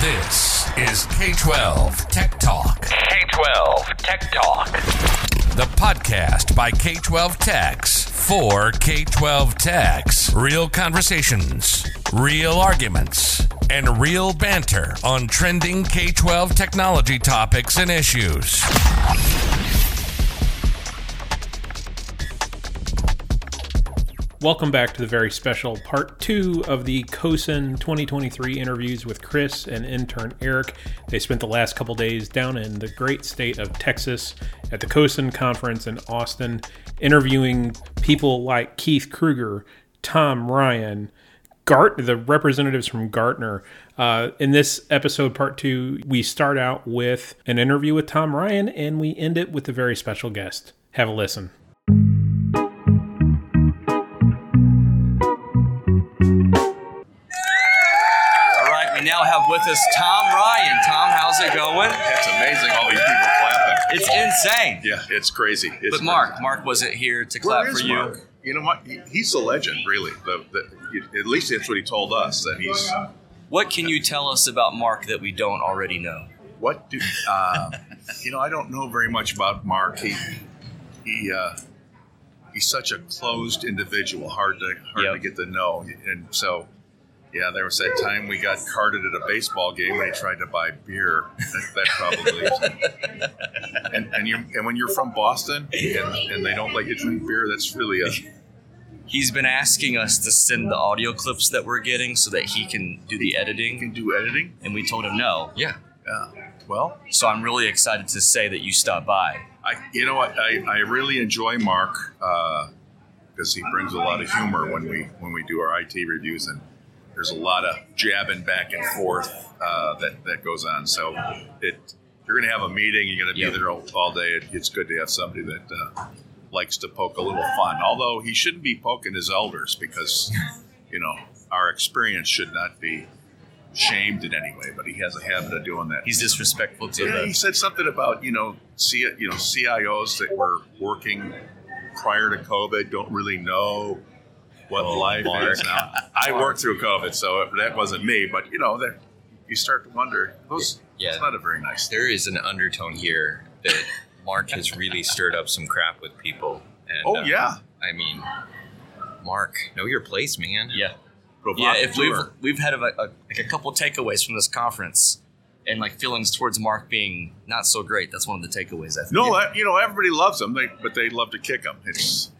This is K 12 Tech Talk. K 12 Tech Talk. The podcast by K 12 Techs for K 12 Techs. Real conversations, real arguments, and real banter on trending K 12 technology topics and issues. Welcome back to the very special part two of the CoSN 2023 interviews with Chris and intern Eric. They spent the last couple days down in the great state of Texas at the CoSN conference in Austin, interviewing people like Keith Krueger, Tom Ryan, Gart, the representatives from Gartner. Uh, in this episode, part two, we start out with an interview with Tom Ryan and we end it with a very special guest. Have a listen. With us Tom Ryan. Tom, how's it going? It's amazing all these people clapping. It's insane. Yeah, it's crazy. It's But Mark, Mark wasn't here to clap for you. Mark? You know what? He's a legend, really. The, the, at least that's what he told us. That he's What can you tell us about Mark that we don't already know? what do uh, you know? I don't know very much about Mark. He he uh, he's such a closed individual, hard to hard Yep. to get to know, and so. Yeah, there was that time we got carded at a baseball game when he tried to buy beer. That, that probably. and and you and when you're from Boston and, and they don't let you drink beer, that's really a He's been asking us to send the audio clips that we're getting so that he can do the You editing, can do editing. and we told him no. Yeah. Yeah. Well, So I'm really excited to say that you stopped by. I you know what I, I really enjoy Mark uh, because he brings a lot of humor when we when we do our IT reviews and there's a lot of jabbing back and forth uh, that that goes on. So it if you're gonna have a meeting, you're gonna be Yep. there all, all day. It, it's good to have somebody that uh, likes to poke a little fun. Although he shouldn't be poking his elders because you know our experience should not be shamed in any way. But he has a habit of doing that. He's disrespectful to Yeah, he said something about you know, C, you know, CIOs that were working prior to COVID don't really know what life is now. I worked through COVID, so that wasn't me. But you know, that you start to wonder. Those, Yeah. it's not a very nice. thing. there is an undertone here that Mark has really stirred up some crap with people. And, Oh uh, yeah, I mean, Mark, know your place, man. Yeah. Yeah, if we've we've had a, a, like a couple takeaways from this conference, and like feelings towards Mark being not so great. That's one of the takeaways. I think. No, that, you know everybody loves him, they, but they love to kick him. It's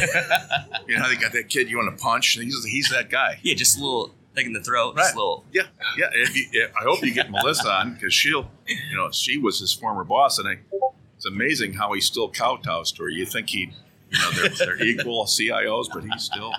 you know they got that kid you want to punch. He's, he's that guy. yeah, just a little thing in the throat, just Right. a little. Yeah, yeah. If you, if, I hope you get Melissa on because she'll, you know, she was his former boss, and I, it's amazing how he still kowtows to her. You think he, you know, they're, they're equal CIOs, but he's still.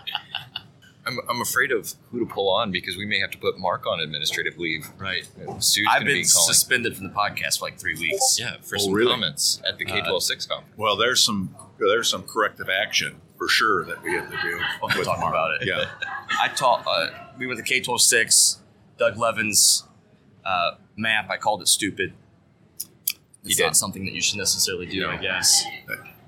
I'm, I'm afraid of who to pull on because we may have to put Mark on administrative leave. Right. Sue's I've going to been be calling. suspended from the podcast for like three weeks. yeah, for Oh, some really? comments at the K12 SIX conference. Well, there's some there's some corrective action for sure that we have to do. We'll have to talk about it. Yeah, I taught. Uh, we went to K twelve six. Doug Levin's uh, map. I called it stupid. It's did. not something that you should necessarily do. I guess.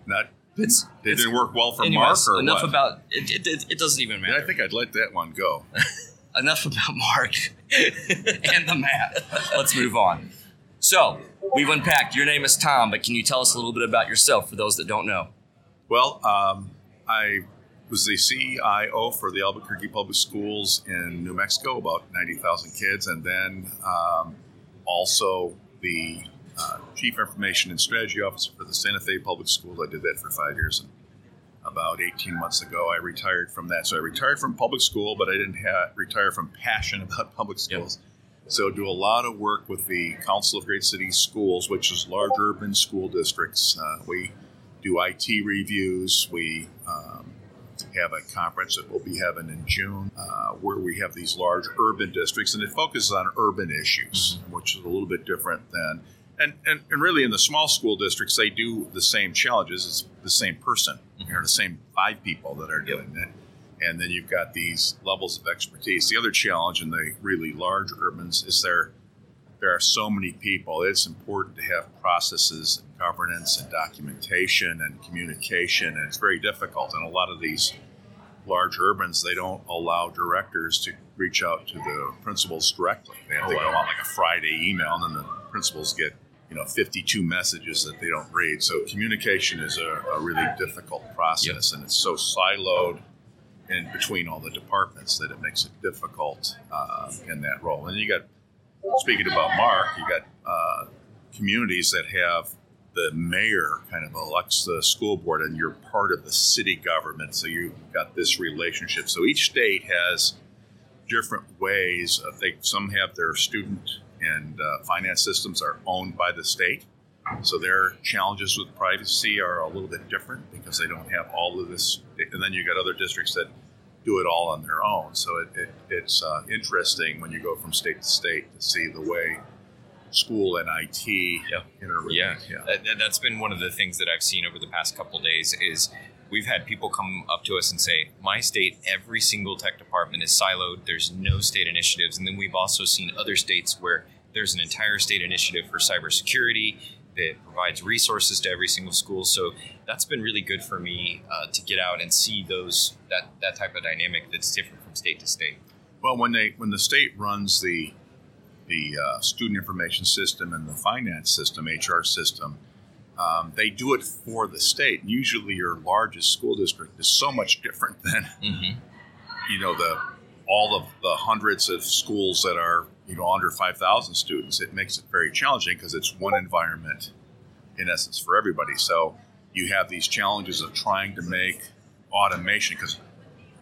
not It's it didn't work well for anyways, Mark or enough what? about it, it, it. Doesn't even Yeah, matter. I think I'd let that one go. enough about Mark and the map. Let's move on. So we've unpacked. Your name is Tom, but can you tell us a little bit about yourself for those that don't know? Well, um, I was the CIO for the Albuquerque Public Schools in New Mexico, about 90,000 kids, and then um, also the uh, Chief Information and Strategy Officer for the Santa Fe Public Schools. I did that for five years. And about 18 months ago, I retired from that. So I retired from public school, but I didn't ha- retire from passion about public schools. So do a lot of work with the Council of Great Cities Schools, which is large urban school districts. Uh, we do IT reviews. We um, have a conference that we'll be having in June uh, where we have these large urban districts, and it focuses on urban issues, which is a little bit different than. And, and, and really, in the small school districts, they do the same challenges. It's the same person, mm-hmm. or the same five people that are doing it. And then you've got these levels of expertise. The other challenge in the really large urbans is there there are so many people. It's important to have processes and governance and documentation and communication, and it's very difficult. And a lot of these large urbans, they don't allow directors to reach out to the principals directly. They have to oh, go on like a Friday email, and then the principals get you know 52 messages that they don't read. So communication is a, a really difficult process, and it's so siloed in between all the departments that it makes it difficult uh, in that role. And you got speaking about Mark, you got uh, communities that have the mayor kind of elects the school board and you're part of the city government so you've got this relationship so each state has different ways uh, they some have their student and uh, finance systems are owned by the state so their challenges with privacy are a little bit different because they don't have all of this and then you've got other districts that do it all on their own so it, it, it's uh, interesting when you go from state to state to see the way school and IT yeah. interrelate. Yeah, yeah. That, has been one of the things that I've seen over the past couple days is we've had people come up to us and say, "My state, every single tech department is siloed. There's no state initiatives." And then we've also seen other states where there's an entire state initiative for cybersecurity that provides resources to every single school. So that's been really good for me uh, to get out and see those that that type of dynamic that's different from state to state. Well, when they when the state runs the the uh, student information system and the finance system, HR system, um, they do it for the state. usually, your largest school district is so much different than mm-hmm. you know the all of the hundreds of schools that are you know under five thousand students. It makes it very challenging because it's one environment in essence for everybody. So you have these challenges of trying to make automation because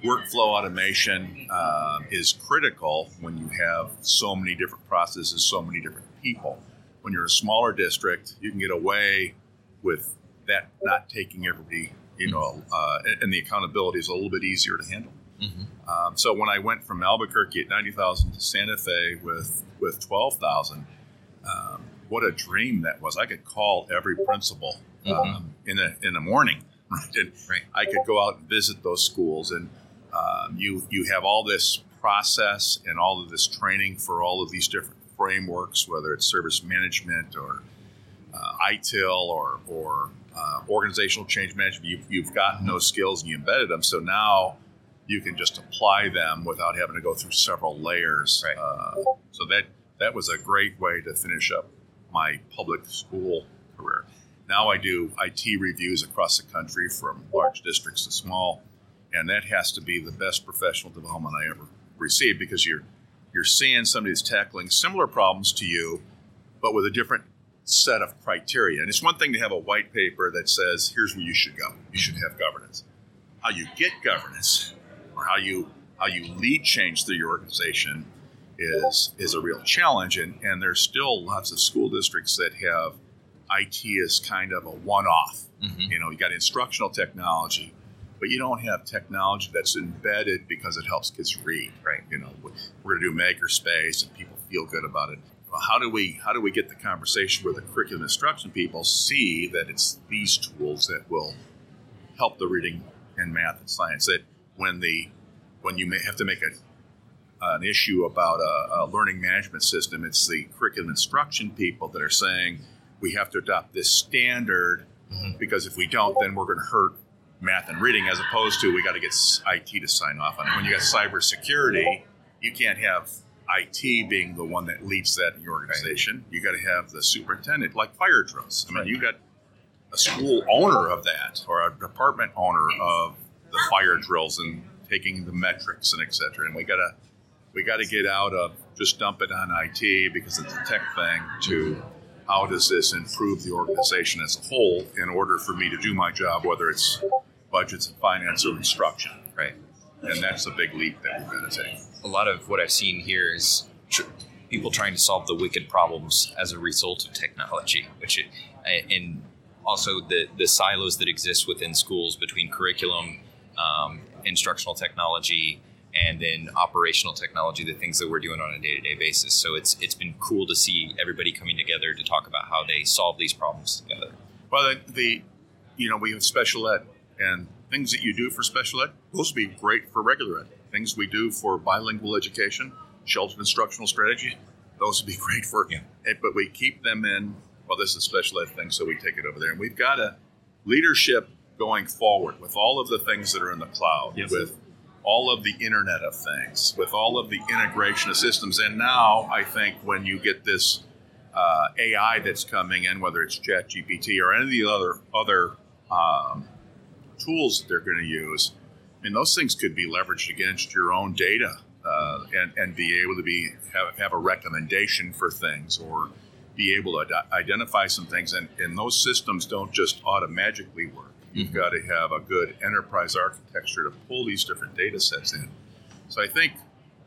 workflow automation uh, is critical when you have so many different processes, so many different people. When you're a smaller district, you can get away with that not taking everybody, you know, uh, and the accountability is a little bit easier to handle. Mm-hmm. Um, so when I went from Albuquerque at 90,000 to Santa Fe with, with 12,000, um, what a dream that was. I could call every principal mm-hmm. um, in, a, in the morning. Right? And right. I could go out and visit those schools and um, you you have all this process and all of this training for all of these different frameworks, whether it's service management or uh, ITIL or or uh, organizational change management. You've, you've gotten those skills and you embedded them. So now you can just apply them without having to go through several layers. Right. Uh, so that that was a great way to finish up my public school career. Now I do IT reviews across the country from large districts to small and that has to be the best professional development I ever received because you're you're seeing somebody that's tackling similar problems to you, but with a different set of criteria. And it's one thing to have a white paper that says, here's where you should go. You should have governance. How you get governance or how you how you lead change through your organization is is a real challenge. And, and there's still lots of school districts that have IT as kind of a one-off. Mm-hmm. You know, you got instructional technology, but you don't have technology that's embedded because it helps kids read. Right. You know, we're going to do makerspace and people feel good about it. Well, how do we how do we get the conversation where the curriculum instruction people see that it's these tools that will help the reading and math and science? That when the when you may have to make a an issue about a, a learning management system, it's the curriculum instruction people that are saying we have to adopt this standard mm-hmm. because if we don't, then we're going to hurt math and reading as opposed to we got to get IT to sign off on it. When you got cybersecurity, you can't have IT being the one that leads that in your organization. You got to have the superintendent, like fire drills. I mean, you got a school owner of that or a department owner of the fire drills and taking the metrics and et cetera. And we got to we got to get out of just dump it on IT because it's a tech thing to how does this improve the organization as a whole in order for me to do my job, whether it's budgets and finance or instruction. Right. And that's a big leap that we've got to take. A lot of what I've seen here is tr- people trying to solve the wicked problems as a result of technology, which it, and also the, the silos that exist within schools between curriculum, um, instructional technology, and then operational technology, the things that we're doing on a day-to-day basis. So it's it's been cool to see everybody coming together to talk about how they solve these problems together. Well, the, the you know we have special ed and things that you do for special ed, those would be great for regular ed. Things we do for bilingual education, sheltered instructional strategy, those would be great for yeah. it. But we keep them in, well, this is a special ed thing, so we take it over there. And we've got a leadership going forward with all of the things that are in the cloud, yes. with all of the Internet of Things, with all of the integration of systems. And now I think when you get this uh, AI that's coming in, whether it's ChatGPT or any of the other other um, tools that they're going to use, I mean those things could be leveraged against your own data uh, and and be able to be have, have a recommendation for things or be able to ad- identify some things. And, and those systems don't just automatically work. You've got to have a good enterprise architecture to pull these different data sets in. So I think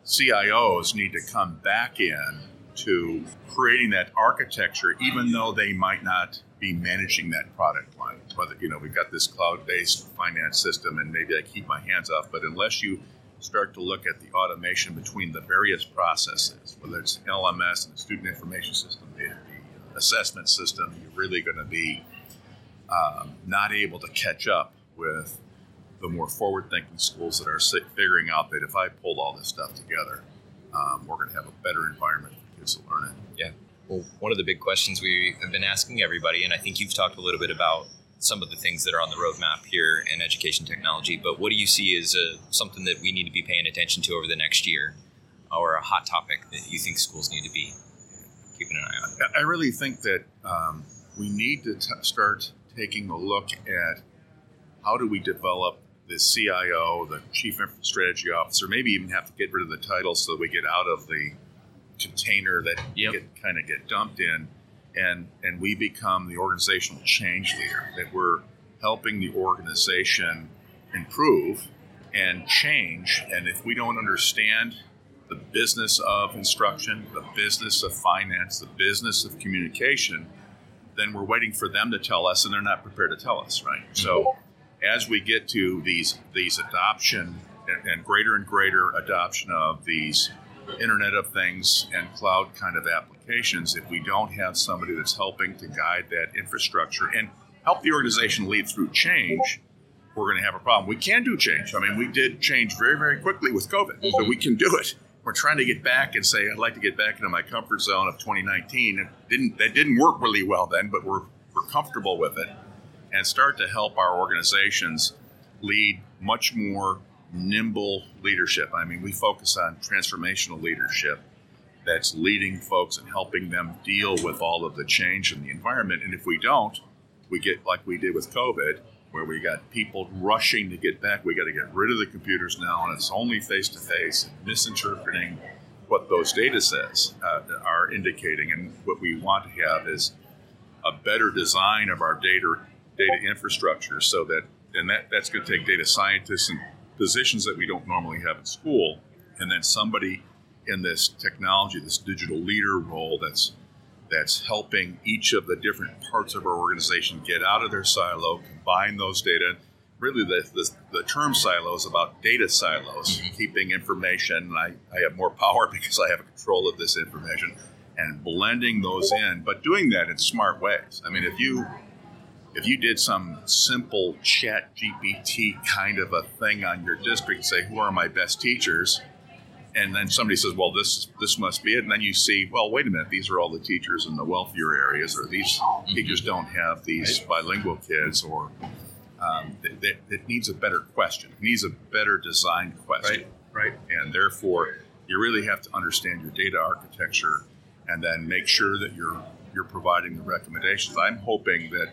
CIOs need to come back in to creating that architecture, even though they might not be managing that product line. Whether you know we've got this cloud-based finance system, and maybe I keep my hands off, but unless you start to look at the automation between the various processes, whether it's LMS and the student information system, the, the assessment system, you're really going to be um, not able to catch up with the more forward-thinking schools that are figuring out that if I pull all this stuff together, um, we're going to have a better environment for kids to learn in. Yeah. Well, one of the big questions we have been asking everybody, and I think you've talked a little bit about some of the things that are on the roadmap here in education technology, but what do you see as a, something that we need to be paying attention to over the next year, or a hot topic that you think schools need to be keeping an eye on? I really think that um, we need to t- start taking a look at how do we develop the CIO, the Chief Strategy Officer, maybe even have to get rid of the title so that we get out of the container that yep. get kind of get dumped in, and and we become the organizational change leader. That we're helping the organization improve and change. And if we don't understand the business of instruction, the business of finance, the business of communication, then we're waiting for them to tell us, and they're not prepared to tell us, right? Mm-hmm. So, as we get to these these adoption and, and greater and greater adoption of these Internet of Things and cloud kind of applications, if we don't have somebody that's helping to guide that infrastructure and help the organization lead through change, we're going to have a problem. We can do change. I mean, we did change very, very quickly with COVID, so we can do it we're trying to get back and say I'd like to get back into my comfort zone of 2019. It didn't that didn't work really well then, but we're we're comfortable with it, and start to help our organizations lead much more nimble leadership. I mean, we focus on transformational leadership that's leading folks and helping them deal with all of the change in the environment. And if we don't, we get like we did with COVID, where we got people rushing to get back. We got to get rid of the computers now, and it's only face to face, misinterpreting what those data sets uh, are indicating. And what we want to have is a better design of our data data infrastructure, so that and that that's going to take data scientists and positions that we don't normally have in school, and then somebody in this technology, this digital leader role that's that's helping each of the different parts of our organization get out of their silo, combine those data. Really, the, the, the term silo is about data silos, mm-hmm. keeping information. I, I have more power because I have control of this information and blending those in, but doing that in smart ways. I mean, if you if you did some simple ChatGPT kind of a thing on your district, say, who are my best teachers? and then somebody says, "Well, this this must be it," and then you see, "Well, wait a minute, these are all the teachers in the wealthier areas, or these mm-hmm. teachers don't have these bilingual kids, or um, it, it, needs a better question. It needs a better designed question, right? Right. And therefore, you really have to understand your data architecture, and then make sure that you're you're providing the recommendations. I'm hoping that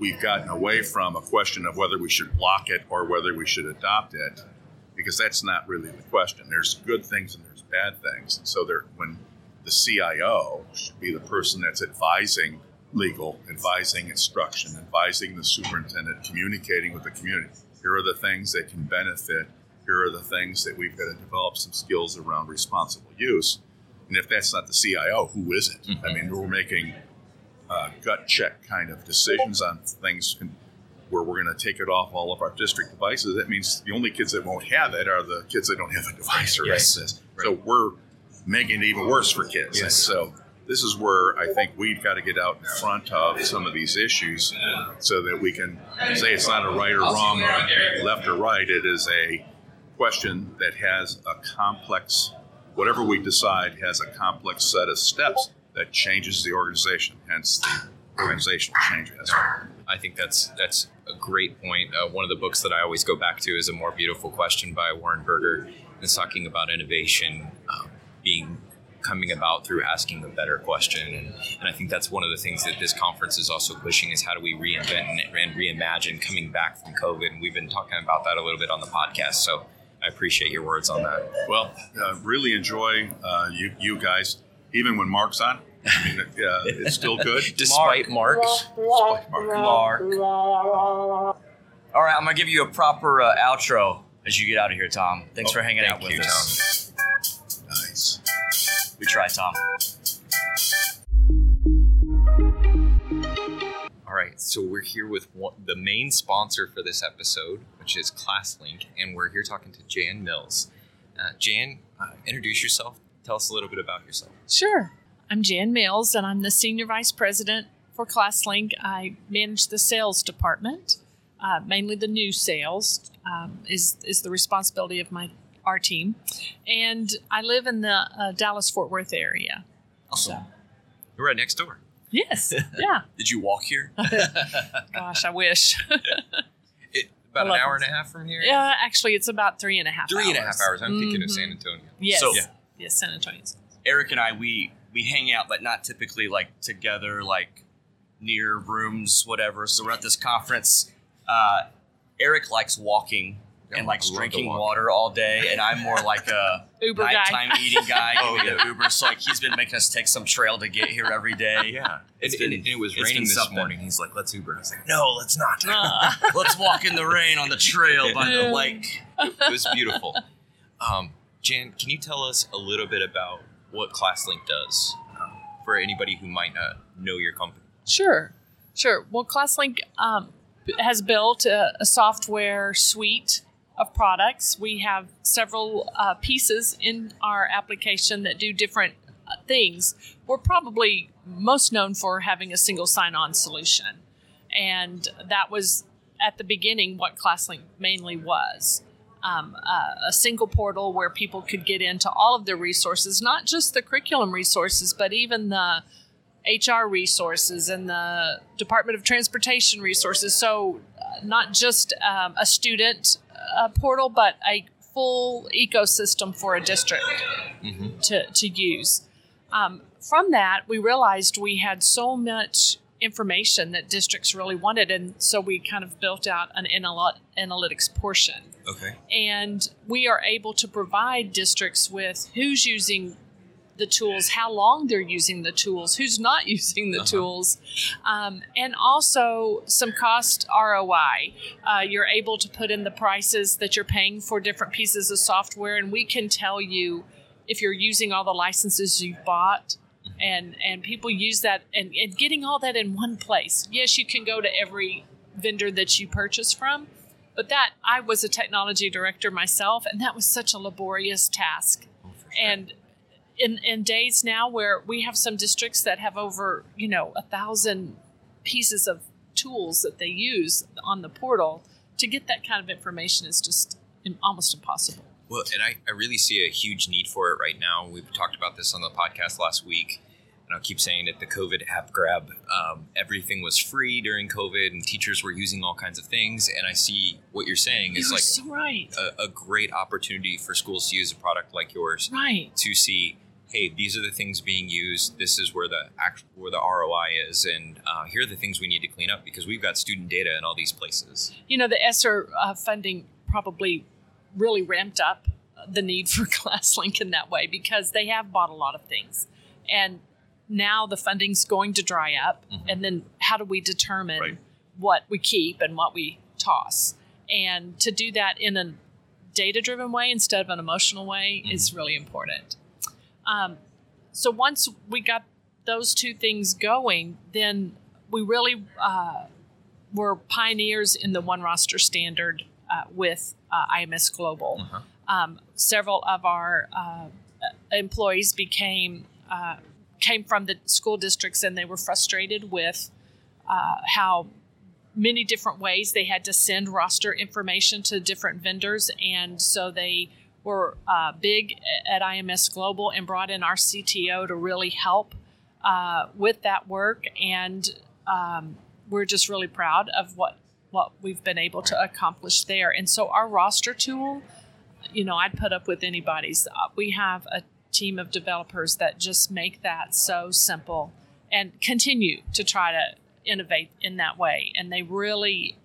we've gotten away from a question of whether we should block it or whether we should adopt it because that's not really the question. There's good things and there's bad things. And so there, when the CIO should be the person that's advising legal, advising instruction, advising the superintendent, communicating with the community. Here are the things that can benefit. Here are the things that we've got to develop some skills around responsible use. And if that's not the CIO, who is it? Mm-hmm. I mean, we're making uh, gut check kind of decisions on things where we're going to take it off all of our district devices, that means the only kids that won't have it are the kids that don't have a device or yes. access. Right. So we're making it even worse for kids. Yes. so this is where I think we've got to get out in front of some of these issues so that we can say it's not a right or wrong or left or right. It is a question that has a complex, whatever we decide has a complex set of steps that changes the organization, hence the organizational change. I think that's that's a great point. Uh, one of the books that I always go back to is A More Beautiful Question by Warren Berger. And it's talking about innovation um, being coming about through asking a better question. And, and I think that's one of the things that this conference is also pushing is how do we reinvent and, and reimagine coming back from COVID. And we've been talking about that a little bit on the podcast. So I appreciate your words on that. Well, uh, really enjoy uh, you, you guys, even when Mark's on. I mean, uh, it's still good. Despite Mark. Despite Mark. Mark. All right, I'm gonna give you a proper uh, outro as you get out of here, Tom. Thanks for hanging thank out with you, us. Nice. We try, Tom. All right, so we're here with one, the main sponsor for this episode, which is ClassLink, and we're here talking to Jan Mills. Uh, Jan, uh, introduce yourself. Tell us a little bit about yourself. Sure. I'm Jan Mills, and I'm the Senior Vice President for ClassLink. I manage the sales department, uh, mainly the new sales um, is, is the responsibility of my our team. And I live in the uh, Dallas Fort Worth area. Awesome. We're right next door. Yes. Yeah. Did you walk here? Gosh, I wish. It, about I an hour it. and a half from here? yeah, actually, it's about three and a half Three and a half hours. I'm thinking of Mhm. San Antonio. Yes. So- Yes, San Antonio. Eric and I, we we hang out, but not typically like together, like near rooms, whatever. So we're at this conference. Uh, Eric likes walking and Oh, likes I love to drinking water all day, and I'm more like a Uber guy. eating guy. Oh, Give me the Uber. So like he's been making us take some trail to get here every day. Yeah. It's And, been- and it was it's raining this something. morning. He's like, let's Uber. I was like, no, let's not. Uh, Let's walk in the rain on the trail by the lake. it was beautiful. Um, Jan, can you tell us a little bit about what ClassLink does um, for anybody who might not know your company? Sure, sure. Well, ClassLink um, has built a, a software suite of products. We have several uh, pieces in our application that do different uh, things. We're probably most known for having a single sign on solution. And that was at the beginning what ClassLink mainly was. Um, uh, a single portal where people could get into all of their resources, not just the curriculum resources, but even the HR resources and the Department of Transportation resources. So, uh, not just um, a student uh, portal, but a full ecosystem for a district to, to use. Um, from that, we realized we had so much information that districts really wanted, and so we kind of built out an analytics portion Okay. and we are able to provide districts with who's using the tools, how long they're using the tools, who's not using the Uh-huh. tools, um, and also some cost ROI. Uh, you're able to put in the prices that you're paying for different pieces of software, and we can tell you if you're using all the licenses you've bought. And, and people use that and, and getting all that in one place. Yes, you can go to every vendor that you purchase from, but that I was a technology director myself, and that was such a laborious task. Oh, and in in days now where we have some districts that have over you know a thousand pieces of tools that they use on the portal, to get that kind of information is just almost impossible. Well, and I, I really see a huge need for it right now. We've talked about this on the podcast last week, and I'll keep saying it the COVID app grab. Um, everything was free during COVID, and teachers were using all kinds of things. And I see what you're saying is You're like so right, a, a great opportunity for schools to use a product like yours right. to see hey these are the things being used this is where the act where the roi is and uh, here are the things we need to clean up because we've got student data in all these places you know, the ESSER uh, funding probably really ramped up the need for ClassLink in that way because they have bought a lot of things. And now the funding's going to dry up. And then how do we determine Right. what we keep and what we toss? And to do that in a data driven way instead of an emotional way is really important. Um, so once we got those two things going, then we really uh, were pioneers in the OneRoster standard uh, with uh, IMS Global. Um, several of our uh, employees became uh, came from the school districts, and they were frustrated with uh, how many different ways they had to send roster information to different vendors, and so they were uh, big at IMS Global and brought in our CTO to really help uh, with that work. And um, we're just really proud of what what we've been able to accomplish there. And so our roster tool, you know, I'd put up with anybody's. Uh, we have a team of developers that just make that so simple and continue to try to innovate in that way. And they really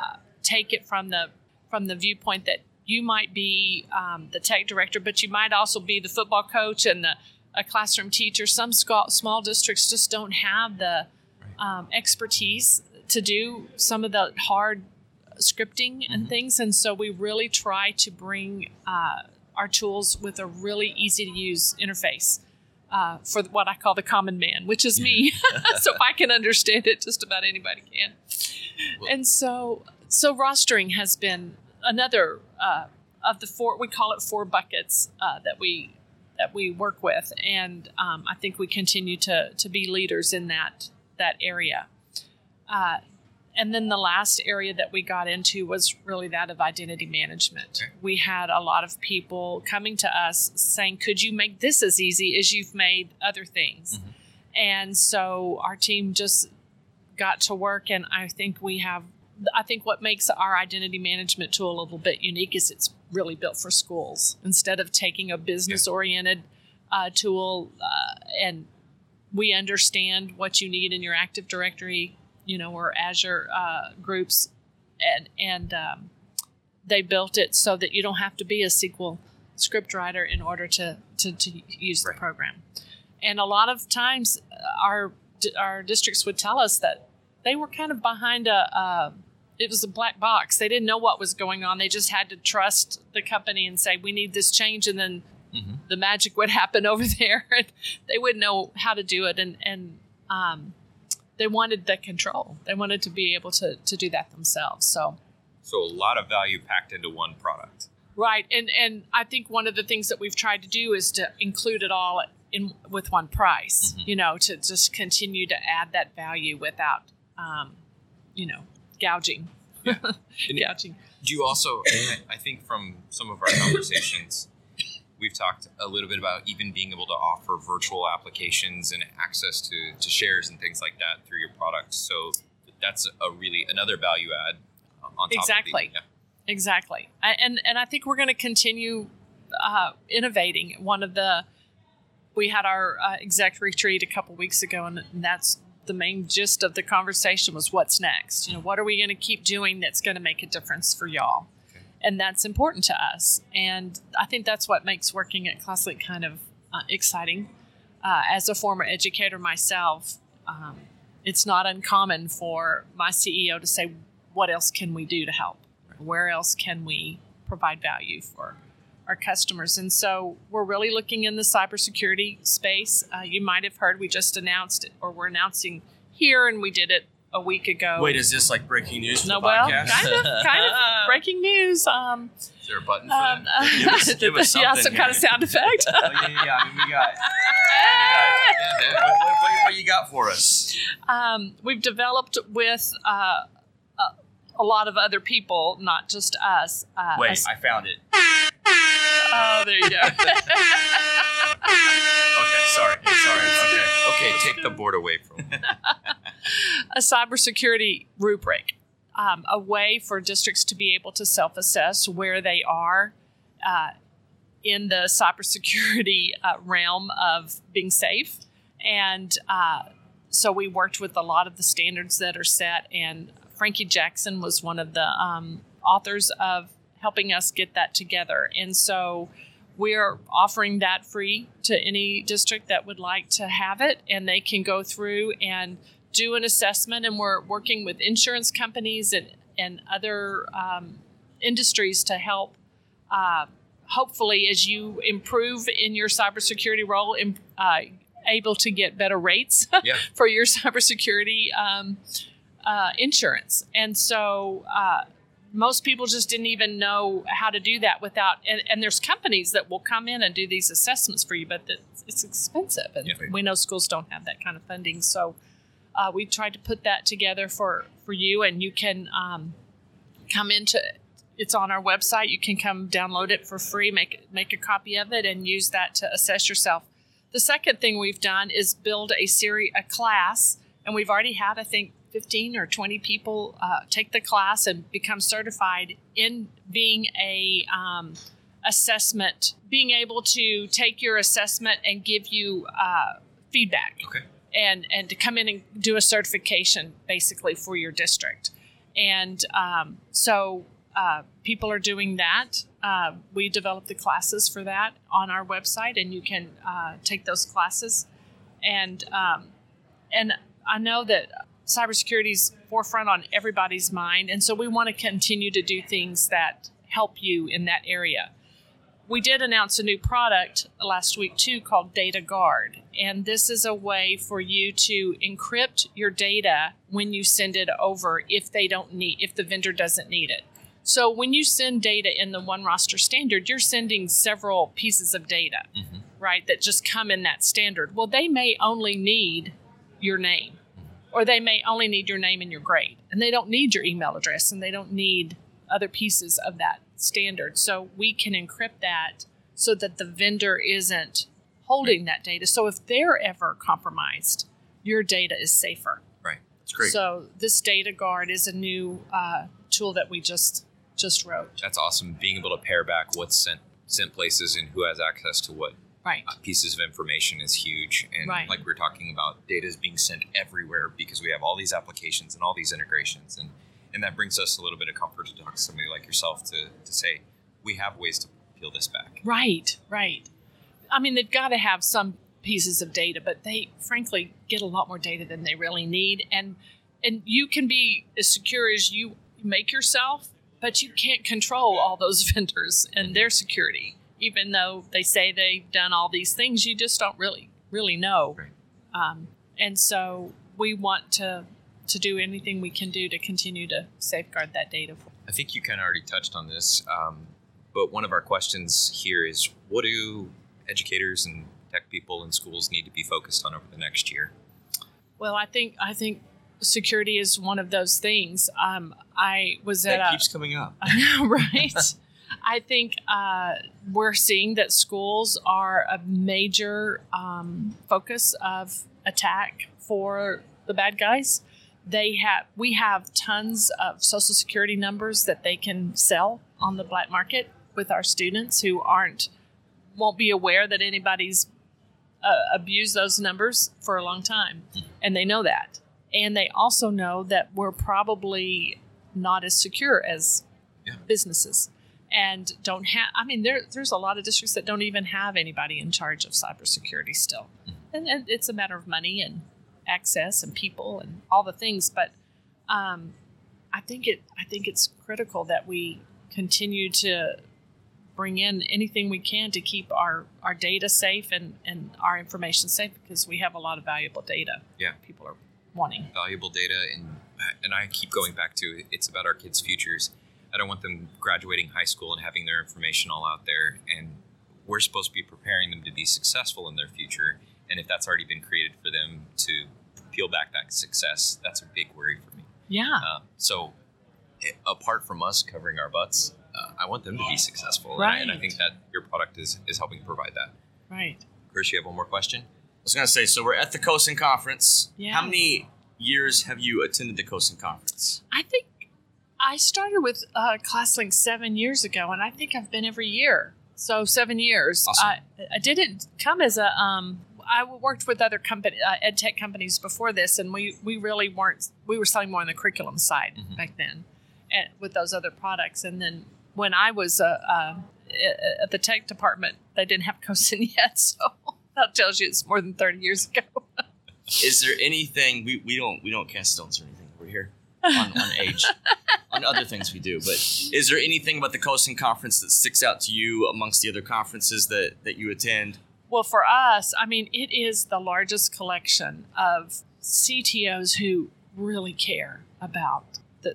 uh, take it from the from the viewpoint that you might be um, the tech director, but you might also be the football coach and the a classroom teacher. Some small, small districts just don't have the um, expertise to do some of the hard scripting and Mm-hmm. things, and so we really try to bring uh, our tools with a really easy to use interface. Uh, for what I call the common man, which is me. so if I can understand it, just about anybody can. and so, so rostering has been another uh, of the four. We call it four buckets uh, that we that we work with, and um, I think we continue to to be leaders in that that area. And then the last area that we got into was really that of identity management. Okay. We had a lot of people coming to us saying, "Could you make this as easy as you've made other things?" And so our team just got to work, and I think we have. I think what makes our identity management tool a little bit unique is it's really built for schools instead of taking a business oriented uh, tool uh, and we understand what you need in your Active Directory, you know, or Azure uh, groups, and and um, they built it so that you don't have to be a SQL script writer in order to to, to use the program. And a lot of times, uh, our our districts would tell us that they were kind of behind a. a it was a black box. They didn't know what was going on. They just had to trust the company and say, "We need this change," and then the magic would happen over there and they wouldn't know how to do it and and um, they wanted the control. They wanted to be able to to do that themselves. So So a lot of value packed into one product. right. And and i think one of the things that we've tried to do is to include it all in with one price you know to just continue to add that value without um, you know gouging. Gouging. Do you also? I think from some of our conversations, we've talked a little bit about even being able to offer virtual applications and access to, to shares and things like that through your product. So that's a really another value add on top Exactly. the, yeah. Exactly, I- and and I think we're going to continue uh, innovating. One of the we had our uh, exec retreat a couple weeks ago, and that's the main gist of the conversation was what's next. You know, what are we going to keep doing that's going to make a difference for y'all? And that's important to us. And I think that's what makes working at ClassLink kind of uh, exciting. Uh, as a former educator myself, um, it's not uncommon for my CEO to say, What else can we do to help? Where else can we provide value for our customers? And so we're really looking in the cybersecurity space. Uh, you might have heard we just announced it, or we're announcing here, and we did it a week ago. Wait, is this like breaking news for no, the well, podcast? kind of, kind of breaking news. Um, Is there a button for um, that? Give us- give us yeah, some kind of sound effect. oh, yeah, yeah, yeah. I mean, we got. What, what, what, what you got for us? um, we've developed with uh, a, lot of other people, not just us. Uh, Wait, I found it. oh, there you go. Okay, sorry, sorry. Okay. Okay, take the board away from. me. a cybersecurity rubric, um, a way for districts to be able to self-assess where they are uh, in the cybersecurity uh, realm of being safe. And uh, so we worked with a lot of the standards that are set, and Frankie Jackson was one of the um, authors of helping us get that together. And so we're offering that free to any district that would like to have it, and they can go through and do an assessment. And we're working with insurance companies and, and other um, industries to help. Uh, hopefully, as you improve in your cybersecurity role, im- uh, able to get better rates Yeah. for your cybersecurity um, uh, insurance. And so uh, most people just didn't even know how to do that without. And, and there's companies that will come in and do these assessments for you, but it's, it's expensive, and Yeah. we know schools don't have that kind of funding. So uh, we tried to put that together for for you, and you can um, come into. It's on our website. You can come download it for free, make make a copy of it, and use that to assess yourself. The second thing we've done is build a series, a class, and we've already had, I think, 15 or 20 people uh, take the class and become certified in being a um, assessment, being able to take your assessment and give you uh, feedback. Okay. And, and to come in and do a certification basically for your district. And um, so uh, people are doing that. Uh, we developed the classes for that on our website, and you can uh, take those classes. And um, and I know that cybersecurity is forefront on everybody's mind, and so we want to continue to do things that help you in that area. We did announce a new product last week too called DataGuard, and this is a way for you to encrypt your data when you send it over if they don't need if the vendor doesn't need it. So when you send data in the OneRoster standard, you're sending several pieces of data, mm-hmm. right, that just come in that standard. Well, they may only need your name, or they may only need your name and your grade, and they don't need your email address, and they don't need other pieces of that standard. So we can encrypt that so that the vendor isn't holding that data. So if they're ever compromised, your data is safer. Right. That's great. So this DataGuard is a new uh, tool that we just just wrote. That's awesome. Being able to pare back what's sent sent places and who has access to what Right. uh, pieces of information is huge. And Right. like we are talking about, data is being sent everywhere because we have all these applications and all these integrations, and and that brings us a little bit of comfort to talk to somebody like yourself to to say we have ways to peel this back. Right. Right. I mean, they've got to have some pieces of data, but they frankly get a lot more data than they really need. And and you can be as secure as you make yourself, but you can't control all those vendors and their security. Even though they say they've done all these things, you just don't really really know. Right. Um, and so we want to to do anything we can do to continue to safeguard that data. I think you kind of already touched on this, um, but one of our questions here is what do educators and tech people in schools need to be focused on over the next year? Well, I think I think security is one of those things. Um, I was at That a, keeps coming up. I know, right? I think uh, we're seeing that schools are a major um, focus of attack for the bad guys. They have we have tons of social security numbers that they can sell on the black market with our students who aren't won't be aware that anybody's uh, abused those numbers for a long time, and they know that, and they also know that we're probably not as secure as businesses and don't have i mean there, there's a lot of districts that don't even have anybody in charge of cybersecurity still and, and it's a matter of money and access and people and all the things but um, i think it i think it's critical that we continue to bring in anything we can to keep our, our data safe and, and our information safe because we have a lot of valuable data Yeah. people are wanting valuable data and and I keep going back to it's about our kids' futures. I don't want them graduating high school and having their information all out there and we're supposed to be preparing them to be successful in their future and if that's already been created for them to peel back that success, that's a big worry for me. yeah Uh, so i- apart from us covering our butts, uh, I want them to be successful and, I, and I think that your product is is helping provide that. right Chris, you have one more question? I was gonna say, so we're at the CoSN conference. Yeah. How many years have you attended the CoSN conference? I think I started with uh, ClassLink seven years ago, and I think I've been every year. So seven years. Awesome. I, I didn't come as a. Um, I worked with other company, uh, ed tech companies before this, and we we really weren't. We were selling more on the curriculum side Mhm. back then, and with those other products. And then when I was uh, uh, at the tech department, they didn't have CoSN yet, so that tells you it's more than thirty years ago. Is there anything we, we don't we don't cast stones or anything? We're here on, on age. on other things we do, but is there anything about the CoSN conference that sticks out to you amongst the other conferences that that you attend? Well, for us, I mean, it is the largest collection of CTOs who really care about the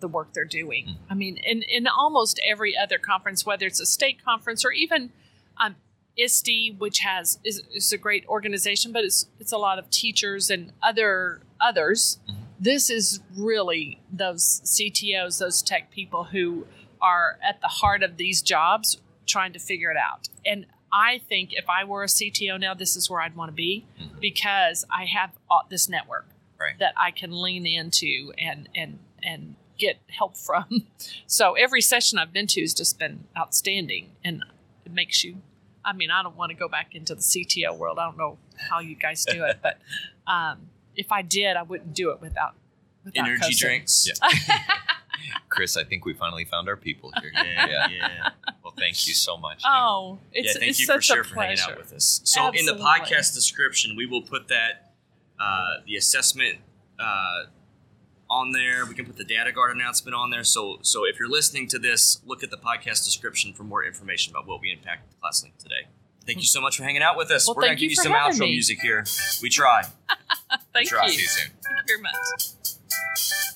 the work they're doing. I mean, in, in almost every other conference, whether it's a state conference or even um, ISTE, which has is, is a great organization, but it's it's a lot of teachers and other others. This is really those CTOs, those tech people who are at the heart of these jobs, trying to figure it out. And I think if I were a CTO now, this is where I'd want to be because I have this network. Right. that I can lean into and and and get help from. So every session I've been to has just been outstanding, and it makes you. I mean, I don't want to go back into the CTO world. I don't know how you guys do it, but um, if I did, I wouldn't do it without, without Energy CoSN. drinks. Chris, I think we finally found our people here. Yeah, yeah. Well, thank you so much. Oh, it's yeah, thank it's you such for sure a for hanging out with us. So in the podcast description, we will put that uh, the assessment uh, on there. We can put the DataGuard announcement on there. So so if you're listening to this, look at the podcast description for more information about what we unpacked with ClassLink today. Thank you so much for hanging out with us. Well, We're gonna give you some outro me. music here. We try. Thank we try. you. See you soon. Thank you very much.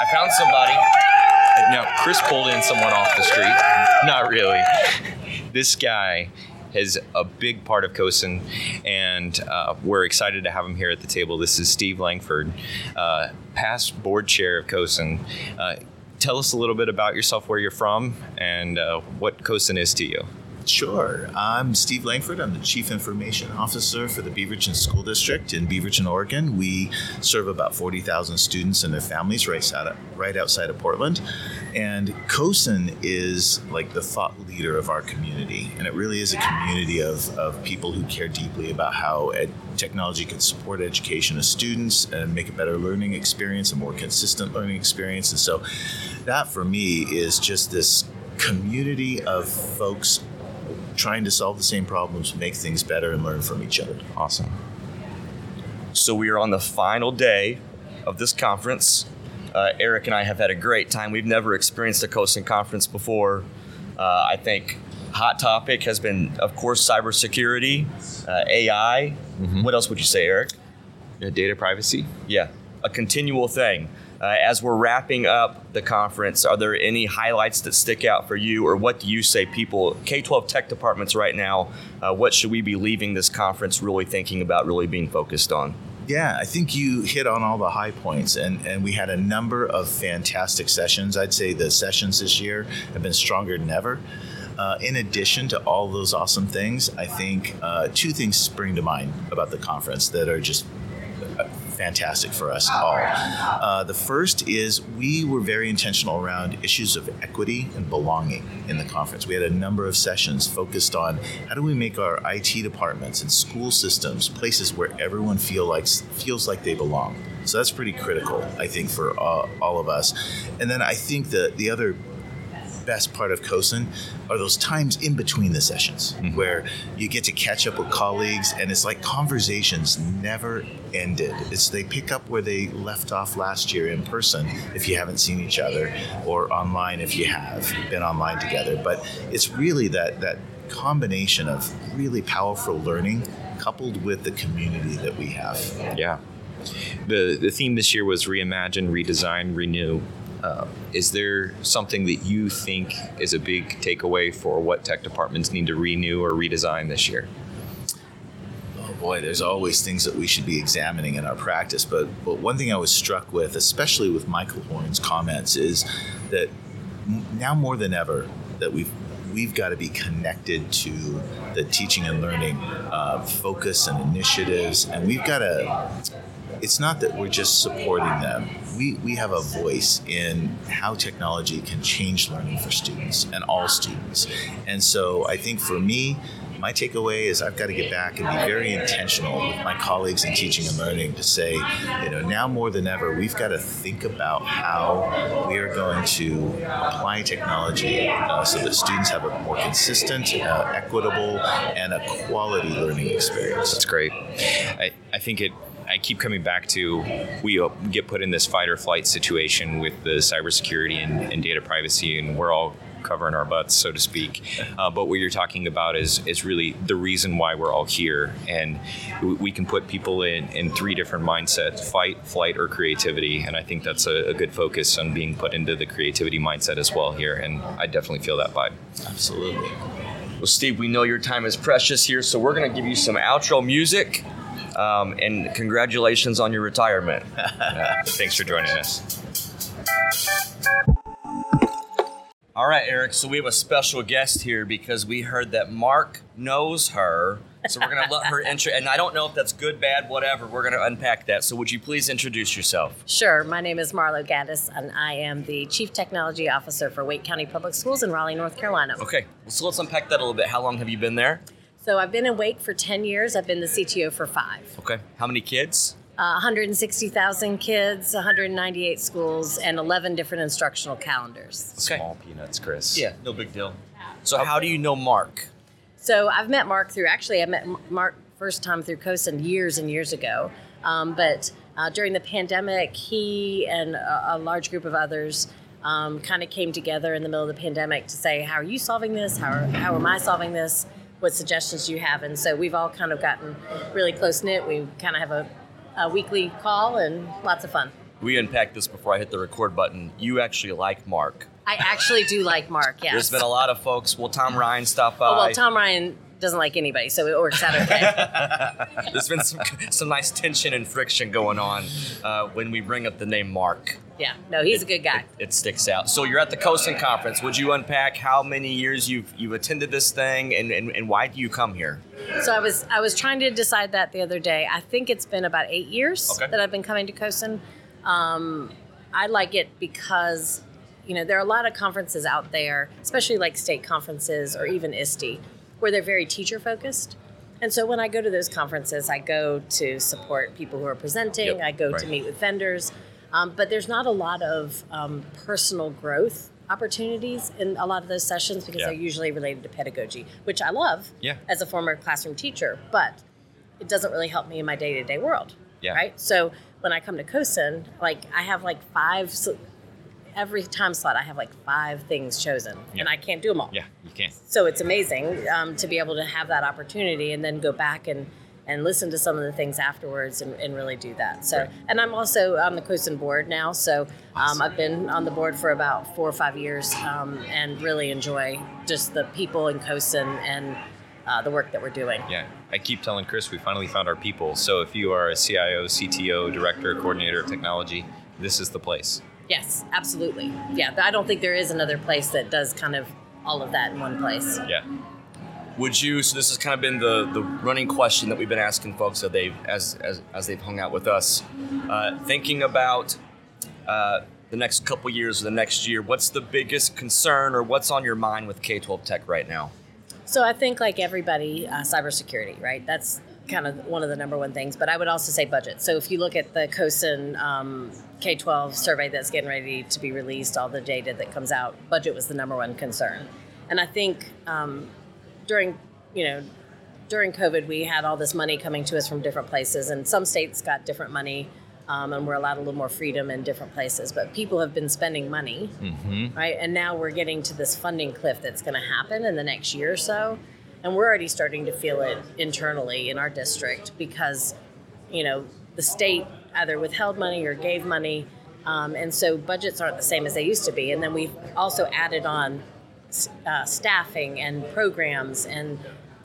I found somebody. Now, Chris pulled in someone off the street. Not really. This guy is a big part of CoSN, and uh, we're excited to have him here at the table. This is Steve Langford, uh, past board chair of CoSN. Uh, tell us a little bit about yourself, where you're from, and uh, what CoSN is to you. Sure. I'm Steve Langford. I'm the Chief Information Officer for the Beaverton School District in Beaverton, Oregon. We serve about 40,000 students and their families right outside of, right outside of Portland. And CoSN is like the thought leader of our community. And it really is a community of, of people who care deeply about how ed- technology can support education of students and make a better learning experience, a more consistent learning experience. And so that for me is just this community of folks trying to solve the same problems, make things better, and learn from each other. Awesome. So we are on the final day of this conference. Uh, Eric and I have had a great time. We've never experienced a CoSN conference before. Uh, I think hot topic has been, of course, cybersecurity, uh, AI. What else would you say, Eric? Uh, data privacy. Yeah, a continual thing. Uh, as we're wrapping up the conference, are there any highlights that stick out for you, or what do you say people, K 12 tech departments right now, uh, what should we be leaving this conference really thinking about, really being focused on? Yeah, I think you hit on all the high points, and, and we had a number of fantastic sessions. I'd say the sessions this year have been stronger than ever. Uh, in addition to all those awesome things, I think uh, two things spring to mind about the conference that are just uh, fantastic for us all. Uh, the first is we were very intentional around issues of equity and belonging in the conference. We had a number of sessions focused on how do we make our IT departments and school systems places where everyone feel like feels like they belong. So that's pretty critical, I think, for uh, all of us. And then I think the the other best part of CoSN are those times in between the sessions mm-hmm. where you get to catch up with colleagues and it's like conversations never ended. It's they pick up where they left off last year in person if you haven't seen each other or online if you have been online together. But it's really that that combination of really powerful learning coupled with the community that we have. Yeah. The the theme this year was reimagine, redesign, renew. Uh, is there something that you think is a big takeaway for what tech departments need to renew or redesign this year? Oh boy, there's always things that we should be examining in our practice. But, but one thing I was struck with, especially with Michael Horn's comments, is that now more than ever that we've we've got to be connected to the teaching and learning uh, focus and initiatives, and we've got to. It's not that we're just supporting them. We, we have a voice in how technology can change learning for students and all students. And so I think for me, my takeaway is I've got to get back and be very intentional with my colleagues in teaching and learning to say, you know, now more than ever, we've got to think about how we are going to apply technology uh, so that students have a more consistent, uh, equitable, and a quality learning experience. That's great. I, I think it. I keep coming back to we uh, get put in this fight or flight situation with the cybersecurity and, and data privacy, and we're all covering our butts, so to speak. Uh, but what you're talking about is is really the reason why we're all here, and we- can put people in in three different mindsets: fight, flight, or creativity. And I think that's a, a good focus on being put into the creativity mindset as well here. And I definitely feel that vibe. Absolutely. Well, Steve, we know your time is precious here, so we're going to give you some outro music. Um, and congratulations on your retirement. Thanks for joining us. All right, Eric. So we have a special guest here because we heard that Mark knows her So we're gonna let her intro, and I don't know if that's good, bad, whatever. We're gonna unpack that. So would you please introduce yourself? Sure. My name is Marlo Gaddis, and I am the Chief Technology Officer for Wake County Public Schools in Raleigh, North Carolina. Okay, so let's unpack that a little bit. How long have you been there? So I've been in Wake for 10 years. I've been the CTO for five. Okay, how many kids? Uh, 160,000 kids, 198 schools, and 11 different instructional calendars. Okay. Small peanuts, Chris. Yeah, no big deal. So how do you know Mark? So I've met Mark through, actually, I met Mark first time through CoSN years and years ago. Um, but uh, during the pandemic, he and a, a large group of others um, kind of came together in the middle of the pandemic to say, How are you solving this? How, are, how am I solving this? What suggestions you have? And so we've all kind of gotten really close knit. We kind of have a, a weekly call and lots of fun. We unpacked this before I hit the record button. You actually like Mark. I actually do like Mark, yes. There's been a lot of folks. Will Tom Ryan stop by? Oh, well, Tom Ryan oh, uh, doesn't like anybody, so it works out okay. There's been some, some nice tension and friction going on uh, when we bring up the name Mark. yeah, no, he's a good guy. It sticks out. So you're at the CoSN conference. Would you unpack how many years you've you've attended this thing and, and, and why do you come here? So I was I was trying to decide that the other day. I think it's been about eight years Okay. that I've been coming to CoSN. Um, I like it because you know there are a lot of conferences out there, especially like state conferences or even ISTE, where they're very teacher focused. And so when I go to those conferences, I go to support people who are presenting. Yep, I go right. to meet with vendors, um, but there's not a lot of um, personal growth opportunities in a lot of those sessions because Yeah. they're usually related to pedagogy, which I love Yeah. as a former classroom teacher, but it doesn't really help me in my day to day world. Yeah. Right. So when I come to CoSN, like I have like five, every time slot, I have like five things chosen, Yeah. and I can't do them all. Yeah, you can't. So it's amazing um, to be able to have that opportunity and then go back and and listen to some of the things afterwards and, and really do that. So, Right. and I'm also on the CoSN board now. So um, I've been on the board for about four or five years um, and really enjoy just the people in CoSN and uh, the work that we're doing. Yeah, I keep telling Chris we finally found our people. So if you are a CIO, CTO, director, coordinator of technology, this is the place. Yes, absolutely. Yeah, I don't think there is another place that does kind of all of that in one place. Yeah. Would you? So this has kind of been the, the running question that we've been asking folks that they've as as, as they've hung out with us, uh, thinking about uh, the next couple years or the next year. What's the biggest concern or what's on your mind with K-12 tech right now? So I think, like everybody, uh, cybersecurity, right? That's kind of one of the number one things. But I would also say budget. So if you look at the CoSN um, K 12 survey that's getting ready to be released, all the data that comes out, budget was the number one concern. And I think um, during, you know, during COVID, we had all this money coming to us from different places, and some states got different money. Um, and we're allowed a little more freedom in different places, but people have been spending money, right? And now we're getting to this funding cliff that's going to happen in the next year or so, and we're already starting to feel it internally in our district because, you know, the state either withheld money or gave money, um, and so budgets aren't the same as they used to be. And then we've also added on uh, staffing and programs and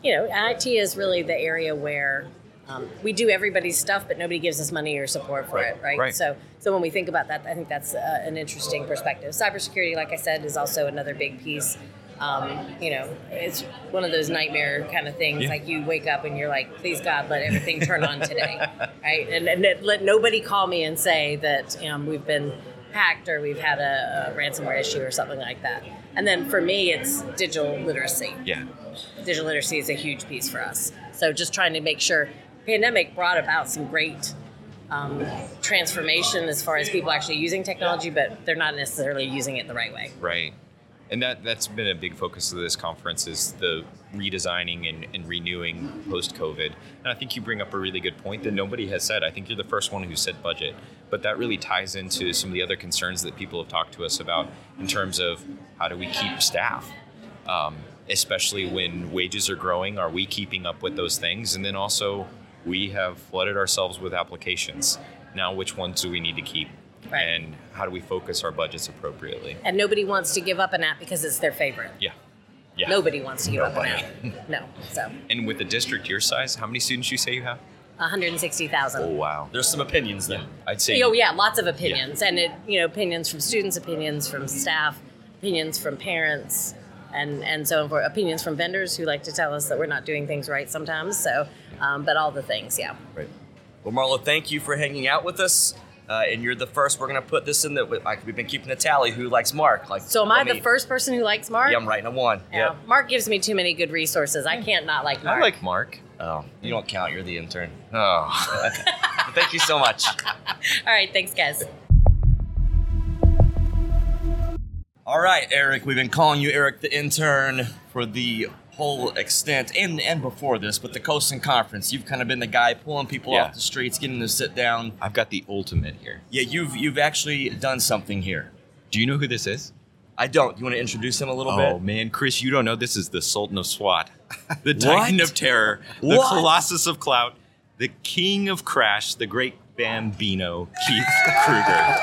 you know IT is really the area where um, we do everybody's stuff but nobody gives us money or support for it right? Right. so so when we think about that I think that's uh, an interesting perspective cybersecurity like I said is also another big piece um, you know it's one of those nightmare kind of things Yeah. like you wake up and you're like please God let everything turn on today right and, and let- let nobody call me and say that um, we've been hacked or we've had a, a ransomware issue or something like that and then for me it's digital literacy Yeah. digital literacy is a huge piece for us. So just trying to make sure pandemic brought about some great um, transformation as far as people actually using technology, but they're not necessarily using it the right way. Right. And that, that's been a big focus of this conference is the redesigning and, and renewing post-COVID. And I think you bring up a really good point that nobody has said. I think you're the first one who said budget, but that really ties into some of the other concerns that people have talked to us about in terms of how do we keep staff, um, especially when wages are growing. Are we keeping up with those things? And then also, we have flooded ourselves with applications. Now, which ones do we need to keep? Right. And how do we focus our budgets appropriately? And nobody wants to give up an app because it's their favorite. Yeah. Yeah. Nobody wants to give up an app. No. So And with a district your size, how many students you say you have? 160,000. Oh wow. There's some opinions then. I'd say Oh yeah, lots of opinions, and it you know opinions from students, opinions from staff, opinions from parents, and and so for opinions from vendors who like to tell us that we're not doing things right sometimes. So, um, but all the things, yeah. Right. Well, Marlo, thank you for hanging out with us. Uh, and you're the first. We're gonna put this in the. Like we've been keeping a tally. Who likes Mark? Like. So am I let the first person who likes Mark? Yeah, I'm writing a one. Yeah. Mark gives me too many good resources. I can't not like Mark. I like Mark. Oh, you don't count. You're the intern. Oh, Thank you so much. All right, thanks, guys. All right, Eric. We've been calling you Eric the intern for the whole extent, and and before this, but the CoSN Conference. You've kind of been the guy pulling people Yeah. off the streets, getting them to sit down. I've got the ultimate here. Yeah, you've you've actually done something here. Do you know who this is? I don't. You want to introduce him a little Oh bit? Oh man, Chris, you don't know this is the Sultan of SWAT, the Titan of Terror, the What? Colossus of Clout, the King of Crash, the Great Bambino, Keith Krueger.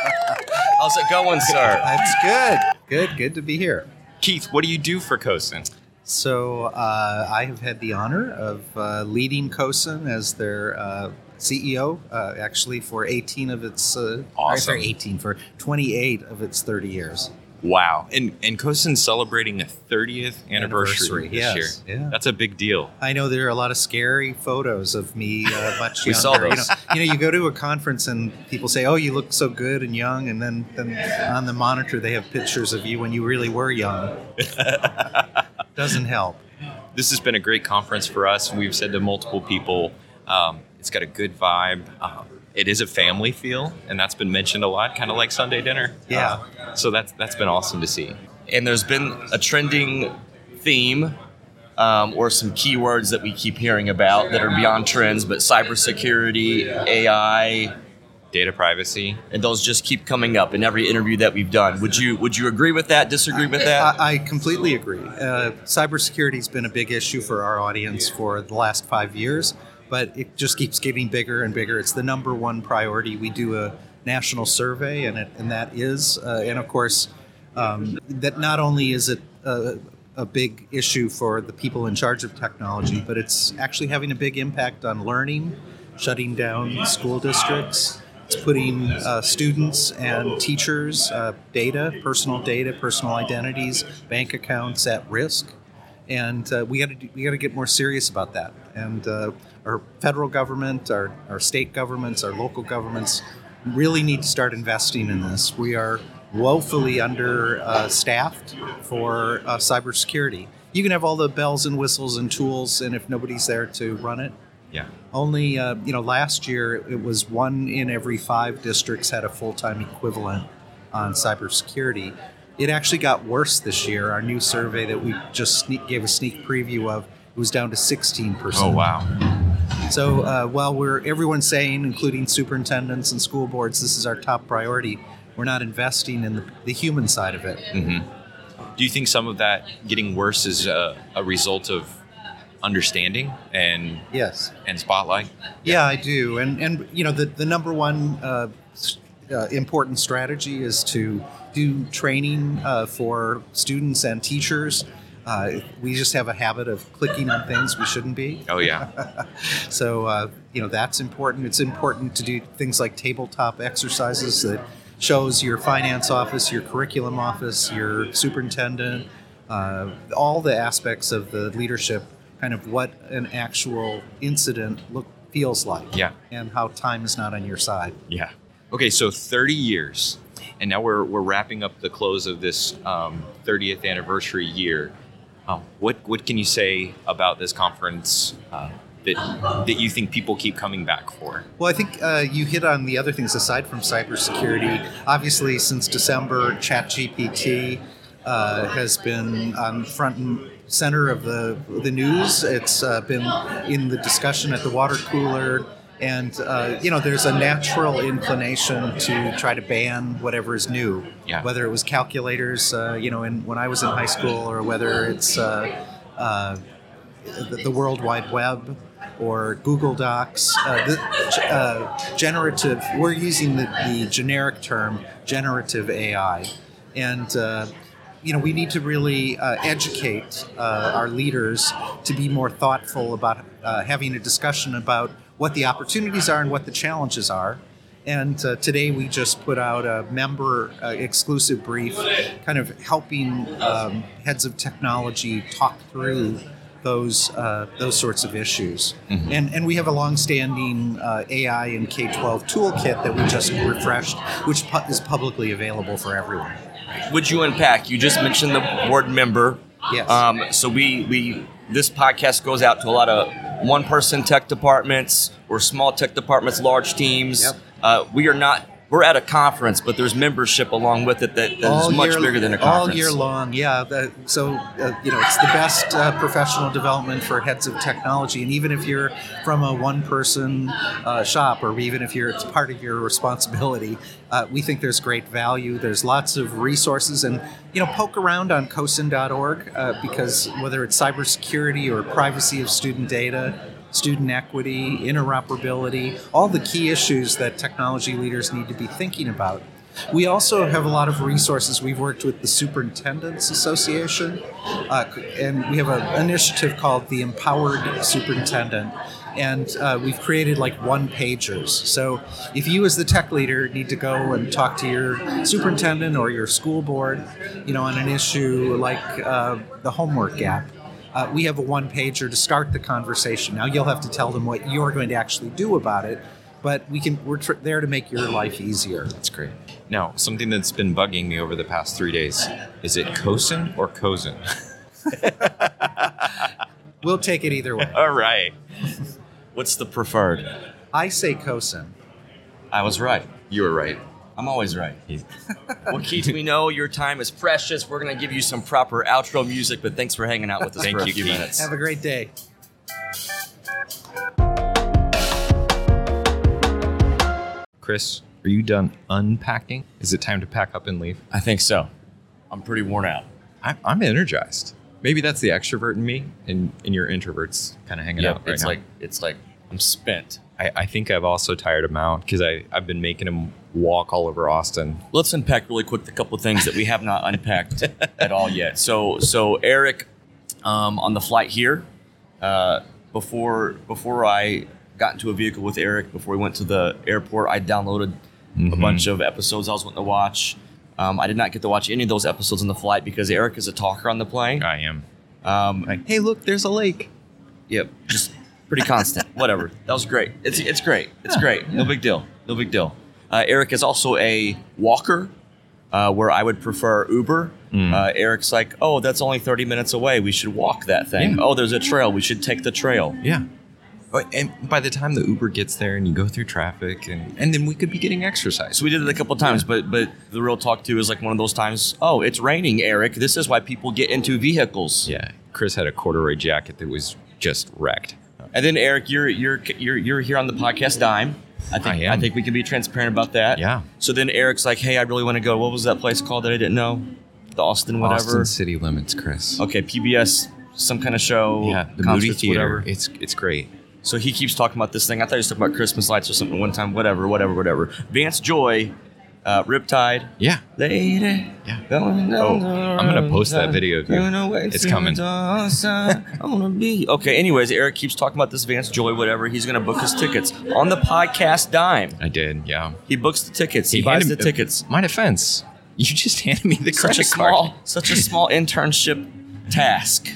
How's it going, sir? That's good. Good. Good to be here. Keith, what do you do for CoSN? So uh, I have had the honor of uh, leading CoSN as their uh, CEO, uh, actually for 18 of its, uh, Awesome. sorry, 18 for 28 of its 30 years. Wow, and and CoSN's celebrating a 30th anniversary, Anniversary, this yes, year. yeah. That's a big deal. I know there are a lot of scary photos of me uh, much We younger. saw You know, those. you know, you go to a conference and people say, "Oh, you look so good and young," and then, then on the monitor they have pictures of you when you really were young. Doesn't help. This has been a great conference for us. We've said to multiple people, um, it's got a good vibe. Um, it is a family feel, and that's been mentioned a lot, kind of like Sunday dinner. Yeah. Uh, so that's that's been awesome to see. and there's been a trending theme um, or some keywords that we keep hearing about that are beyond trends, but cybersecurity, AI, Data privacy. and those just keep coming up in every interview that we've done. Would you would you agree with that? Disagree with that? I, I completely agree. Uh, cybersecurity has been a big issue for our audience for the last five years, but it just keeps getting bigger and bigger. It's the number one priority. We do a national survey, and it, and that is, uh, and of course, um, that not only is it a, a big issue for the people in charge of technology, but it's actually having a big impact on learning, shutting down school districts. It's putting uh, students and teachers' uh, data, personal data, personal identities, bank accounts at risk, and uh, we got to we got to get more serious about that. And uh, our federal government, our our state governments, our local governments really need to start investing in this. We are woefully understaffed for uh, cybersecurity. You can have all the bells and whistles and tools, and if nobody's there to run it, Yeah. only, uh, you know, last year it was one in every five districts had a full time equivalent on cybersecurity. It actually got worse this year. Our new survey that we just sneak, gave a sneak preview of it was down to 16%. Oh wow. So uh, while we're everyone's saying, including superintendents and school boards, this is our top priority, we're not investing in the, the human side of it. Do you think some of that getting worse is a, a result of understanding and Yes. and spotlight? Yeah, I do, and and you know the the number one uh, uh, important strategy is to do training uh, for students and teachers. Uh, we just have a habit of clicking on things we shouldn't be. Oh yeah. So uh, you know that's important. It's important to do things like tabletop exercises that shows your finance office, your curriculum office, your superintendent, uh, all the aspects of the leadership, kind of what an actual incident look feels like, Yeah. and how time is not on your side. Yeah. Okay, so 30 years, and now we're, we're wrapping up the close of this um, 30th anniversary year. Um, what what can you say about this conference uh, that that you think people keep coming back for? Well, I think uh, you hit on the other things aside from cybersecurity. Obviously, since December, ChatGPT uh, has been on front and center of the the news. It's uh, been in the discussion at the water cooler, and uh, you know, there's a natural inclination to try to ban whatever is new. Yeah. Whether it was calculators, uh, you know, in, when I was in high school, or whether it's uh, uh, the, the World Wide Web or Google Docs. Uh, the, uh, generative, we're using the, the generic term generative AI. And, uh, you know, we need to really uh, educate uh, our leaders to be more thoughtful about uh, having a discussion about what the opportunities are and what the challenges are. And uh, today we just put out a member uh, exclusive brief, kind of helping um, heads of technology talk through those uh, those sorts of issues. And and we have a longstanding uh, AI and K twelve toolkit that we just refreshed, which pu- is publicly available for everyone. Would you unpack? You just mentioned the board member. Yes. Um, so we we this podcast goes out to a lot of one person tech departments or small tech departments, large teams. Yep. Uh, we are not. We're at a conference, but there's membership along with it that, that is much year, bigger than a conference. all year long. Yeah, that, so uh, you know it's the best uh, professional development for heads of technology, and even if you're from a one-person uh, shop, or even if you're it's part of your responsibility, uh, we think there's great value. There's lots of resources, and you know poke around on cosn.org uh, because whether it's cybersecurity or privacy of student data. Student equity, interoperability, all the key issues that technology leaders need to be thinking about. We also have a lot of resources. We've worked with the Superintendents Association, uh, and we have an initiative called the Empowered Superintendent. And uh, we've created like one pagers. So if you, as the tech leader, need to go and talk to your superintendent or your school board, you know, on an issue like uh, the homework gap, uh, we have a one pager to start the conversation. Now you'll have to tell them what you're going to actually do about it, but we can. We're tr- there to make your life easier. That's great. Now, something that's been bugging me over the past three days is it CoSN or CoSN? We'll take it either way. All right. What's the preferred? I say cosin. I was right. You were right. I'm always right. well, Keith, we know your time is precious. We're going to give you some proper outro music, but thanks for hanging out with us Thank for a few Keith. minutes. Have a great day. Chris, are you done unpacking? Is it time to pack up and leave? I think so. I'm pretty worn out. I, I'm energized. Maybe that's the extrovert in me, and, and your introverts kind of hanging Yeah, out right it's now. like it's like I'm spent. I, I think I've also tired him out because I've been making him walk all over Austin. Let's unpack really quick the couple of things that we have not unpacked at all yet. So, so Eric, um, on the flight here, uh, before before I got into a vehicle with Eric, before we went to the airport, I downloaded a bunch of episodes I was wanting to watch. Um, I did not get to watch any of those episodes on the flight because Eric is a talker on the plane. I am. Um, Like, hey, look, there's a lake. Yep, just pretty constant. Whatever. That was great. It's it's great. It's great. No big deal. No big deal. Uh, Eric is also a walker, uh, where I would prefer Uber. Uh, Eric's like, oh, that's only thirty minutes away. We should walk that thing. Yeah. Oh, there's a trail. We should take the trail. Yeah. And by the time the Uber gets there and you go through traffic, and, and then we could be getting exercise. So we did it a couple times, but but the real talk too is like one of those times. Oh, it's raining, Eric. This is why people get into vehicles. Yeah. Chris had a corduroy jacket that was just wrecked. And then Eric, you're you're you're you're here on the podcast dime. I think I am. think we can be transparent about that. Yeah. So then Eric's like, "Hey, I really want to go. What was that place called that I didn't know? The Austin whatever. Austin City Limits, Chris. Okay, PBS, some kind of show. Yeah, the movie theater. Whatever. It's it's great. So he keeps talking about this thing. I thought he was talking about Christmas lights or something one time. Whatever, whatever, whatever. Vance Joy, uh, Riptide. Yeah. Lady. Yeah. Going Oh, I'm gonna post that video of you. Gonna It's coming. the dark side. I wanna be. Okay. Anyways, Eric keeps talking about this Vance Joy, whatever. He's gonna book his tickets on the podcast dime. I did. Yeah. He books the tickets. He, buys the tickets. My defense. You just handed me the Such a credit small, card. such a small internship task.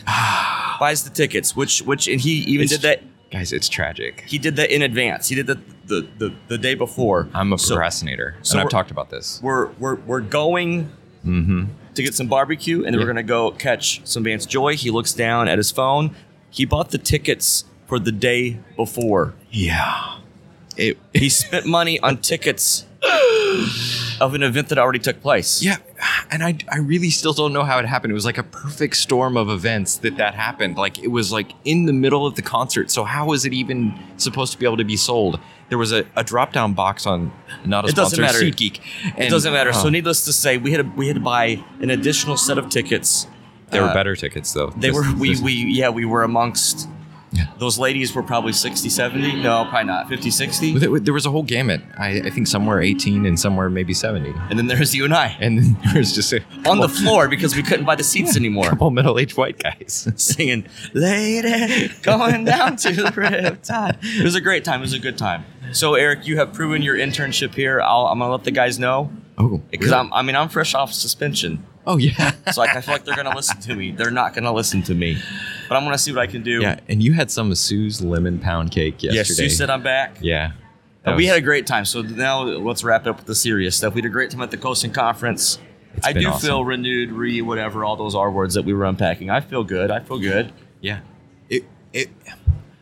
buys the tickets, which which and he even It's- did that. Guys, it's tragic. He did that in advance. He did that the the, the day before. I'm a So procrastinator, so and I've talked about this. we're we're we're going Mm-hmm. to get some barbecue, and then we're gonna go catch some Vance Joy. He looks down at his phone. He bought the tickets for the day before. Yeah. It. He spent money on tickets of an event that already took place. Yeah, and I, I really still don't know how it happened. It was like a perfect storm of events that that happened. Like it was like in the middle of the concert. So how was it even supposed to be able to be sold? There was a, a drop down box on not a It doesn't sponsor matter. SeatGeek. It doesn't matter. So needless to say, we had to, we had to buy an additional set of tickets. they were uh, better tickets though. They were we we yeah we were amongst Those ladies were probably 60, 70. No, probably not. 50, 60. There, was a whole gamut. I, I think somewhere 18 and somewhere maybe 70. And then there's you and I And then there was just a on the floor because we couldn't buy the seats anymore. couple middle-aged white guys. Singing, Lady, going down to the riptide. It was a great time. It was a good time. So, Eric, you have proven your internship here. I'll, I'm going to let the guys know. oh, Because really? I mean, I'm fresh off suspension. Oh yeah. So like, I feel like they're going to listen to me. They're not going to listen to me. But I'm to see what I can do. yeah, and you had some of Sue's lemon pound cake Yes, yesterday. Sue said I'm back. yeah. But That we had a great time. So now let's wrap it up with the serious stuff. We had a great time at the CoSN Conference. I been do awesome. feel renewed, re whatever, all those R words that we were unpacking. I feel good. I feel good. Yeah. It, it,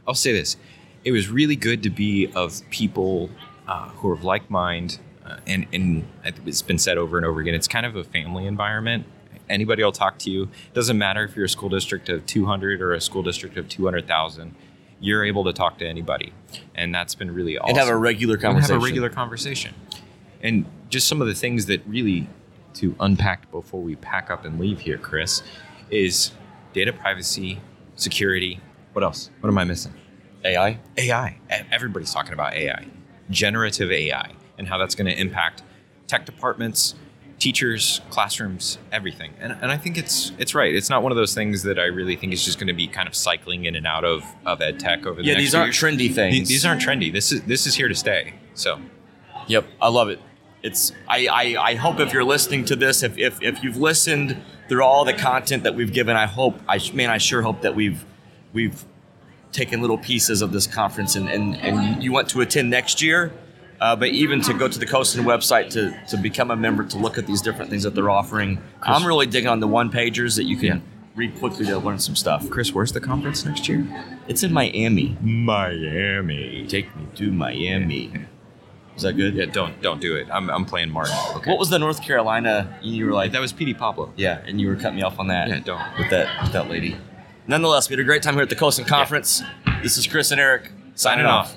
I'll say this. It was really good to be of people uh, who are of like mind. Uh, and, and it's been said over and over again. It's kind of a family environment. Anybody will talk to you. It Doesn't matter if you're a school district of 200 or a school district of 200,000. You're able to talk to anybody, and that's been really awesome. And have a regular And conversation. have a regular conversation. And just some of the things that really to unpack before we pack up and leave here, Chris, is data privacy, security. What else? What am I missing? AI. AI. Everybody's talking about AI, generative AI, and how that's going to impact tech departments, teachers, classrooms, everything. And, and I think it's it's right. It's not one of those things that I really think is just going to be kind of cycling in and out of, of ed tech over the Yeah, these aren't years. trendy things. These aren't trendy. This is this is here to stay. So Yep, I love it. It's I, I, I hope if you're listening to this, if, if if you've listened through all the content that we've given, I hope I man, I sure hope that we've we've taken little pieces of this conference and, and, and you want to attend next year. Uh, but even to go to the CoSN website to, to become a member to look at these different things that they're offering, I'm really digging on the one pagers that you can Yeah. read quickly to learn some stuff. Chris, where's the conference next year? It's in Miami. Miami. Take me to Miami. Is that good? Yeah, don't don't do it. I'm, I'm playing Martin. Okay. What was the North Carolina? You were like, that was PD Pablo. Yeah, and you were cutting me off on that. Yeah, don't. With that with that lady. Nonetheless, we had a great time here at the CoSN Conference. This is Chris and Eric signing, Signing off. off.